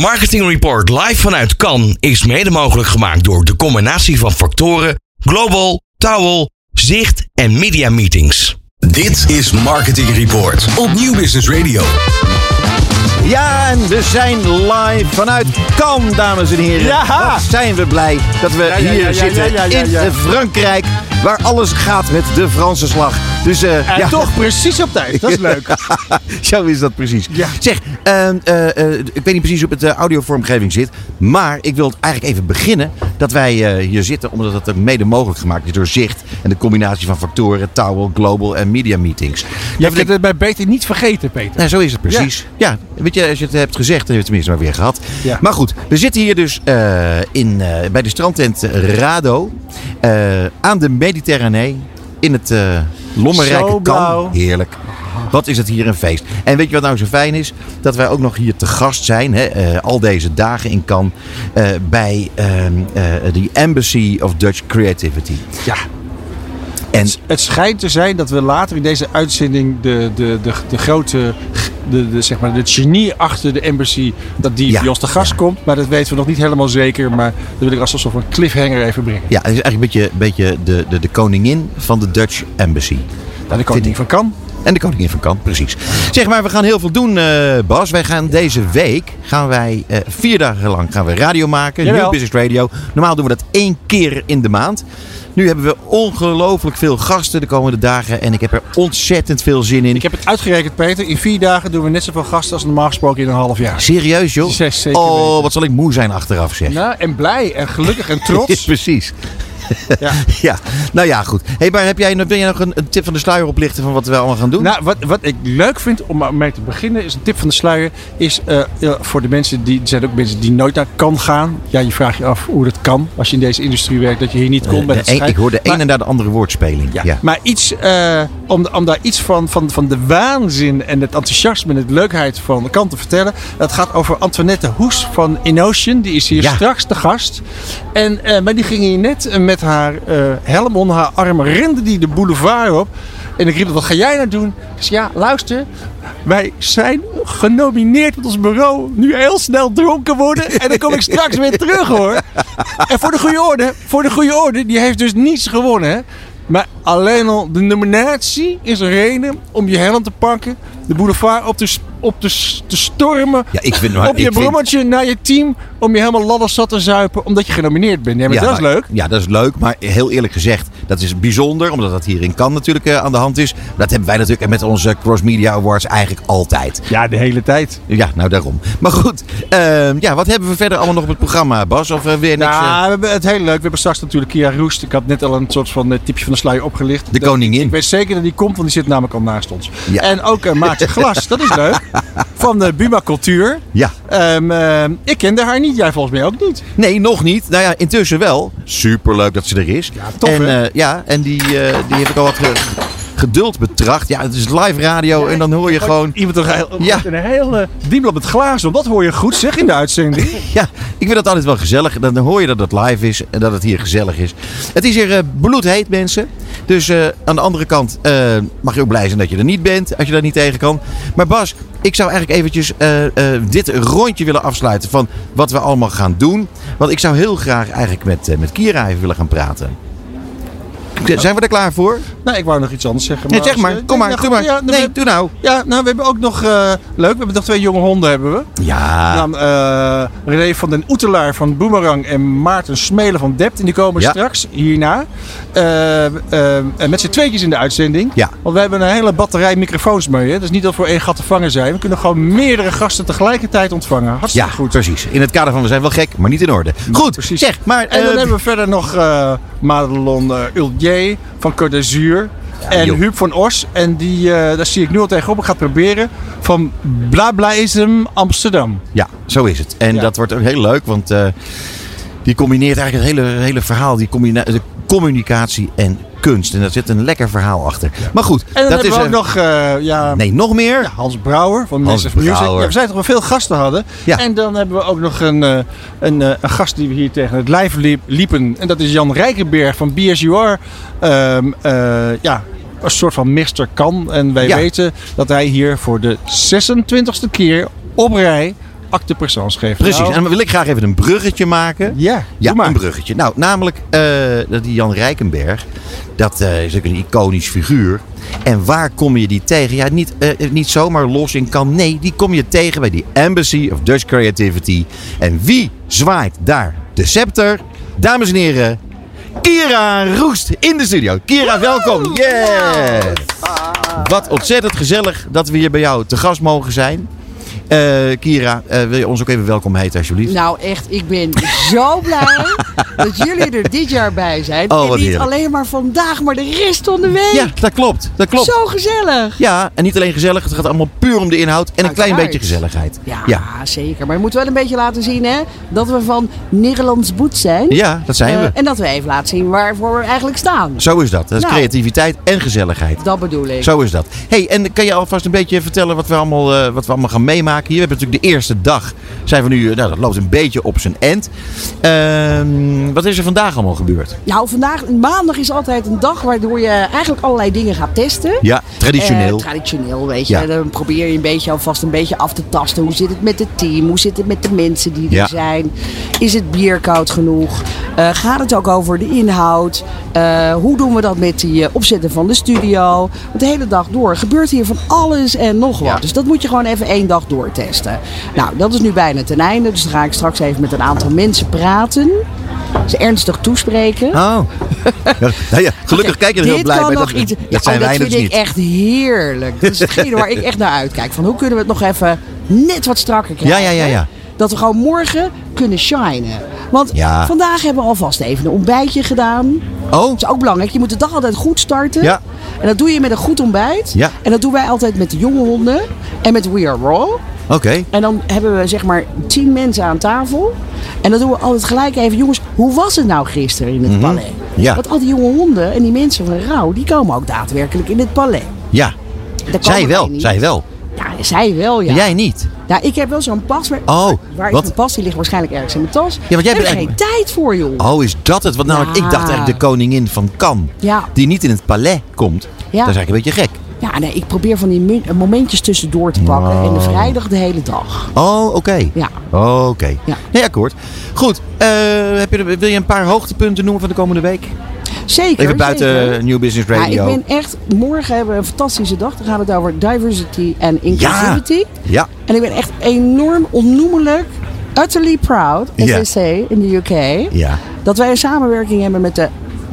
Marketing Report live vanuit Cannes is mede mogelijk gemaakt door de combinatie van factoren Global, Towel, Zicht en Media Meetings. Dit is Marketing Report op Nieuw Business Radio. Ja, en we zijn live vanuit Cannes, dames en heren. Ja. Wat zijn we blij dat we ja, hier ja, ja, zitten ja, ja, in ja. Frankrijk, waar alles gaat met de Franse slag. Dus eh, En ja, toch precies op tijd. Dat is leuk. Zo is dat precies. Ja. Zeg, eh, eh, eh, ik weet niet precies hoe het audiovormgeving zit. Maar ik wil eigenlijk even beginnen dat wij hier zitten. Omdat het ook mede mogelijk gemaakt is door zicht. En de combinatie van factoren, Towel, Global en Media Meetings. Je hebt het bij beter niet vergeten, Peter. Nou, zo is het precies. Ja. weet je, als je het hebt gezegd, dan heb je het tenminste maar weer gehad. Ja. Maar goed, we zitten hier dus in, bij de strandtent Rado. aan de Mediterranee. In het lommerrijke. Kan. Heerlijk. Wat is het hier een feest. En weet je wat nou zo fijn is? Dat wij ook nog hier te gast zijn. Hè, eh, al deze dagen in Cannes. eh, bij ehm, eh, de Embassy of Dutch Creativity. Ja. En Het schijnt te zijn dat we later in deze uitzending de, de, de, de grote, de, de, zeg maar, de genie achter de embassy, dat die Ja, bij ons te gast ja. komt. Maar dat weten we nog niet helemaal zeker. Maar dat wil ik als een soort van cliffhanger even brengen. ja, het is eigenlijk een beetje, beetje de, de, de koningin van de Dutch Embassy. De koning van kan. En de koningin van Kamp, precies. Zeg maar, we gaan heel veel doen, eh, Bas. Wij gaan deze week, gaan wij eh, vier dagen lang gaan we radio maken. Jawel. New Business Radio. Normaal doen we dat één keer in de maand. Nu hebben we ongelooflijk veel gasten de komende dagen. En ik heb er ontzettend veel zin in. Ik heb het uitgerekend, Peter. In vier dagen doen we net zoveel gasten als normaal gesproken in een half jaar. Serieus, joh? Zes, zeker oh, weten. wat zal ik moe zijn achteraf, zeg. Nou, en blij en gelukkig en trots. Precies. Ja. Ja, nou ja, goed. Hey, maar heb jij, ben jij nog een, een tip van de sluier oplichten van wat we allemaal gaan doen? Nou, wat, wat ik leuk vind om mee te beginnen, is een tip van de sluier. Is eh, ja, voor de mensen die. Er zijn ook mensen die nooit naar kan gaan. Ja, je vraagt je af hoe dat kan. Als je in deze industrie werkt, dat je hier niet komt. Eh, bij de het een- ik hoor de ene naar de andere woordspeling. Ja. Ja. Maar iets, eh, om, om daar iets van, van, van de waanzin en het enthousiasme en de leukheid van de kant te vertellen. Dat gaat over Antoinette Hoes van Inocean. Die is hier Ja. straks te gast. En, eh, maar die ging hier net eh, met haar eh, helm onder haar arm, rende die de boulevard op. En ik riep, wat ga jij nou doen? Zei, ja, luister. Wij zijn genomineerd met ons bureau. Nu heel snel dronken worden. En dan kom ik straks weer terug hoor. En voor de goede orde, voor de goede orde, die heeft dus niets gewonnen. Maar alleen al de nominatie is reden om je helm te pakken, de boulevard op te, op te, te stormen, Ja, ik vind maar- op je vind- brommertje naar je team, om je helemaal ladder zat te zuipen, omdat je genomineerd bent. Ja, maar dat is maar- leuk. Ja, dat is leuk. Maar heel eerlijk gezegd, dat is bijzonder. Omdat dat hier in Cannes natuurlijk eh, aan de hand is. Dat hebben wij natuurlijk met onze Cross Media Awards eigenlijk altijd. Ja, de hele tijd. Ja, nou daarom. Maar goed, ehm, ja, wat hebben we verder allemaal nog op het programma, Bas? Of eh, weer niks? Ja, eh, we hebben het heel leuk. We hebben straks natuurlijk Kia Roest. Ik had net al een soort van tipje van de sluier opgelicht. de Dat- koningin. Ik weet zeker dat die komt, want die zit namelijk al naast ons. Ja. En ook Maartje Glas, dat is leuk. Van de Buma Cultuur. Ja. Ehm, ik kende haar niet, jij volgens mij ook niet. Nee, nog niet. Nou ja, intussen wel. Superleuk dat ze er is. Ja, tof, en, ja, en die, eh, die heeft ook al wat ge- geduld betracht. Ja, het is live radio en dan hoor je gewoon... Iemand een, heel- Ja. een hele diemel met glazen. Want dat hoor je goed zeg in de uitzending. Ja, ik vind dat altijd wel gezellig. Dan hoor je dat het live is en dat het hier gezellig is. Het is hier eh, bloedheet, mensen. Dus eh, aan de andere kant eh, mag je ook blij zijn dat je er niet bent, als je daar niet tegen kan. Maar Bas, ik zou eigenlijk eventjes eh, eh, dit rondje willen afsluiten van wat we allemaal gaan doen. Want ik zou heel graag eigenlijk met, eh, met Kira even willen gaan praten. Zijn we er klaar voor? Nou, ik wou nog iets anders zeggen. Nee, zeg als- maar. eh, Kom maar, doe maar. ja, Nee, we- doe nou. Ja, nou, we hebben ook nog... eh, leuk, we hebben nog twee jonge honden hebben we. Ja. Dan eh René van den Oetelaar van Boomerang en Maarten Smelen van Dept. En die komen Ja. straks hierna. eh, eh, en met z'n tweetjes in de uitzending. Ja. Want we hebben een hele batterij microfoons mee. Hè? Dus niet dat we voor één gat te vangen zijn. We kunnen gewoon meerdere gasten tegelijkertijd ontvangen. Hartstikke Ja, goed. precies. In het kader van we zijn wel gek, maar niet in orde. Goed, precies. zeg, maar... En dan eh, hebben we verder nog eh Madelon eh Ullier van Côte d'Azur. En joh. Huub van Os. En die, eh, daar zie ik nu al tegenop. Ik ga het proberen. Van Blablaism Amsterdam. Ja, zo is het. En Ja. dat wordt ook heel leuk, want eh, die combineert eigenlijk het hele, hele verhaal, die communicatie en kunst. En daar zit een lekker verhaal achter. Maar goed, En dan dat hebben is... we ook eh, nog eh, ja, Nee, nog meer? Ja, Hans Brouwer van Hans Massive Music. Brouwer. Ja, we zijn toch wel veel gasten hadden. Ja. En dan hebben we ook nog een, eh, een, eh, een gast die we hier tegen het lijf liep- liepen. En dat is Jan Rijkenberg van BSUR. Ehm, eh, ja, een soort van Mr. Kan. En wij Ja. weten dat hij hier voor de 26e keer op rij acte geven. Precies. Nou, En dan wil ik graag even een bruggetje maken. ja, Ja, maar. een bruggetje. Nou, namelijk eh, dat die Jan Rijkenberg. Dat eh, is ook een iconisch figuur. En waar kom je die tegen? Ja, niet, eh, niet zomaar los in kan. Nee, die kom je tegen bij die Embassy of Dutch Creativity. En wie zwaait daar de scepter? Dames en heren, Kira Roest in de studio. Kira, welkom. Yes! Wat ontzettend gezellig dat we hier bij jou te gast mogen zijn. Eh, Kira, eh, wil je ons ook even welkom heten alsjeblieft? Nou echt, ik ben zo blij dat jullie er dit jaar bij zijn. Oh, en niet heerlijk. alleen maar vandaag, maar de rest van de week. Ja, dat klopt. Dat klopt. Zo gezellig. Ja, en niet alleen gezellig, het gaat allemaal puur om de inhoud en een klein beetje gezelligheid. Ja, ja. zeker. Maar we moeten wel een beetje laten zien hè, dat we van Nederlands boet zijn. Ja, dat zijn Eh, we. en dat we even laten zien waarvoor we eigenlijk staan. Zo is dat. Dat is Nou. creativiteit en gezelligheid. Dat bedoel ik. Zo is dat. hey, en kan je alvast een beetje vertellen wat we allemaal, wat we allemaal gaan meemaken hier? We hebben natuurlijk de eerste dag. Zijn we nu, eh, nou, dat loopt een beetje op zijn end. Ehm, wat is er vandaag allemaal gebeurd? Nou, vandaag, maandag is altijd een dag waardoor je eigenlijk allerlei dingen gaat testen. Ja, traditioneel. Eh, traditioneel, weet je. Ja. Dan probeer je een beetje alvast een beetje af te tasten. Hoe zit het met het team? Hoe zit het met de mensen die er Ja. zijn? Is het bier koud genoeg? Eh, gaat het ook over de inhoud? Hoe doen we dat met die opzetten van de studio? Want de hele dag door gebeurt hier van alles en nog wat. Ja. Dus dat moet je gewoon even één dag doortesten. Nou, dat is nu bijna ten einde. Dus dan ga ik straks even met een aantal mensen praten. Ze ernstig toespreken. Oh. Ja, nou ja, gelukkig kijk je er heel blij nog Dat, iets. dat Ja, zijn oh, wij dat dus vind ik niet. echt heerlijk. Dat is hetgene waar ik echt naar uitkijk. Van hoe kunnen we het nog even net wat strakker krijgen? Ja, ja, ja, ja. Dat we gewoon morgen kunnen shinen. Want Ja. vandaag hebben we alvast even een ontbijtje gedaan. Oh, Dat is ook belangrijk. Je moet de dag altijd goed starten. Ja. En dat doe je met een goed ontbijt. Ja. En dat doen wij altijd met de jonge honden. En met We Are Raw. Oké. En dan hebben we zeg maar tien mensen aan tafel. En dan doen we altijd gelijk even, jongens, hoe was het nou gisteren in het palais? Mhm. Ja. Want al die jonge honden en die mensen van Rauw, die komen ook daadwerkelijk in het palais. Ja, zij wel. Zij wel. Ja, zij wel, ja. Jij niet. Nou, ik heb wel zo'n pas. Maar Oh, waar wat? pas? Die ligt waarschijnlijk ergens in mijn tas. Ja, want jij bent geen tijd voor, joh. Oh, is dat het? Want namelijk, ik dacht Ja. eigenlijk de koningin van Cannes. Ja. Die niet in het palais komt. Ja. Dat is eigenlijk een beetje gek. Ja, nee, ik probeer van die mu- momentjes tussendoor te pakken. En de vrijdag de hele dag. Oh, oké. Ja. Oké. Ja. Nee, akkoord. Goed. eh, heb je, wil je een paar hoogtepunten noemen van de komende week? Zeker. Even buiten zeker. New Business Ja, Radio. ik ben echt, morgen hebben we een fantastische dag. Dan gaat het over diversity en inclusivity. Ja. En ik ben echt enorm onnoemelijk, utterly proud, as Ja. they say in the UK, Ja. dat wij een samenwerking hebben met de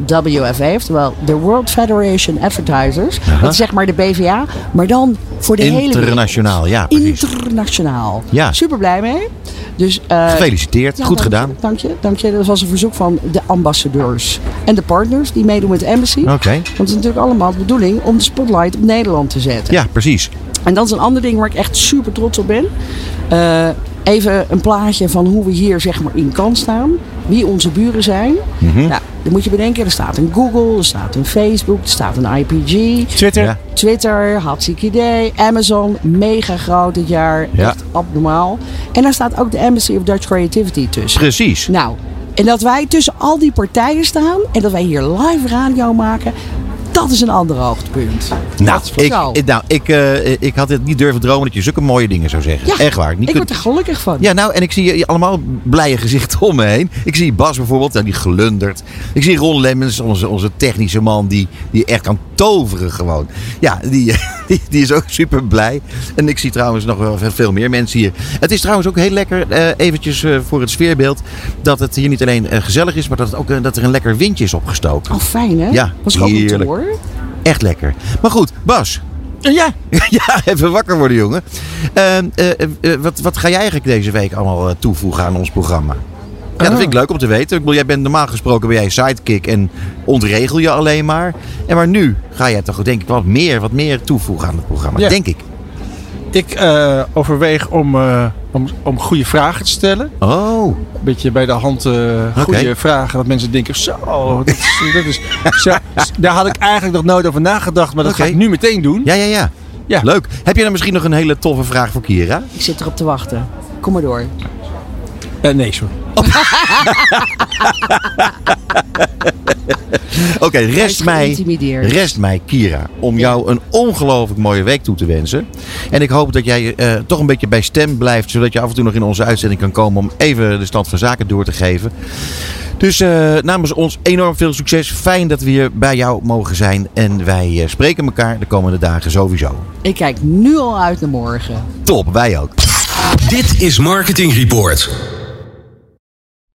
WFA, oftewel de World Federation Advertisers. Dat is zeg maar de BVA, maar dan voor de hele. Internationaal, ja, precies. Internationaal. Ja. Super blij mee. Dus, eh, Gefeliciteerd. ja, Goed dank je, gedaan. Dank je, dank je. Dat was een verzoek van de ambassadeurs en de partners die meedoen met de embassy. Oké. Want het is natuurlijk allemaal de bedoeling om de spotlight op Nederland te zetten. Ja, precies. En dat is een ander ding waar ik echt super trots op ben. Eh, even een plaatje van hoe we hier zeg maar in kan staan. Wie onze buren zijn. Mhm. Nou, dan moet je bedenken, er staat een Google, er staat een Facebook, er staat een IPG. Twitter. Ja. Twitter, hartstikke idee. Amazon, mega groot dit jaar. Ja. Echt abnormaal. En daar staat ook de Embassy of Dutch Creativity tussen. Precies. Nou, en dat wij tussen al die partijen staan en dat wij hier live radio maken, dat is een ander hoogtepunt. Nou, Dat is ik, nou ik, eh, ik had het niet durven dromen dat je zulke mooie dingen zou zeggen. Ja, Echt waar. Niet ik word er gelukkig van. Ja, nou, en ik zie je allemaal blije gezichten om me heen. Ik zie Bas bijvoorbeeld, nou, die glundert. Ik zie Ron Lemmens, onze, onze technische man, die, die echt kan toveren gewoon. Ja, die, die, die is ook super blij. En ik zie trouwens nog wel veel meer mensen hier. Het is trouwens ook heel lekker, eh, eventjes eh, voor het sfeerbeeld, dat het hier niet alleen eh, gezellig is, maar dat, het ook, dat er een lekker windje is opgestoken. Oh, fijn hè? Ja, Was gewoon heerlijk. kantoor. Echt lekker. Maar goed, Bas. Ja. Ja, even wakker worden, jongen. Ehm, eh, eh, eh, wat, wat ga jij eigenlijk deze week allemaal toevoegen aan ons programma? Ja, dat vind ik leuk om te weten. Ik bedoel, jij bent normaal gesproken ben jij sidekick en ontregel je alleen maar. En maar nu ga jij toch denk ik wat meer, wat meer toevoegen aan het programma. Ja. Denk ik. Ik eh, overweeg om, eh, om, om goede vragen te stellen. Oh, Een beetje bij de hand eh, goede vragen. Dat mensen denken, zo, dat is, dat is, zo, daar had ik eigenlijk nog nooit over nagedacht. Maar dat ga ik nu meteen doen. ja, ja, ja. Ja. Leuk. Heb je dan misschien nog een hele toffe vraag voor Kira? Ik zit erop te wachten. Kom maar door. Eh, nee, sorry. Oké, rest mij, geïntimideerd. rest mij, Kira, om jou een ongelooflijk mooie week toe te wensen. En ik hoop dat jij eh, toch een beetje bij stem blijft, zodat je af en toe nog in onze uitzending kan komen om even de stand van zaken door te geven. Dus eh, namens ons enorm veel succes. Fijn dat we hier bij jou mogen zijn. En wij eh, spreken elkaar de komende dagen sowieso. Ik kijk nu al uit naar morgen. Top, wij ook. Dit is Marketing Report.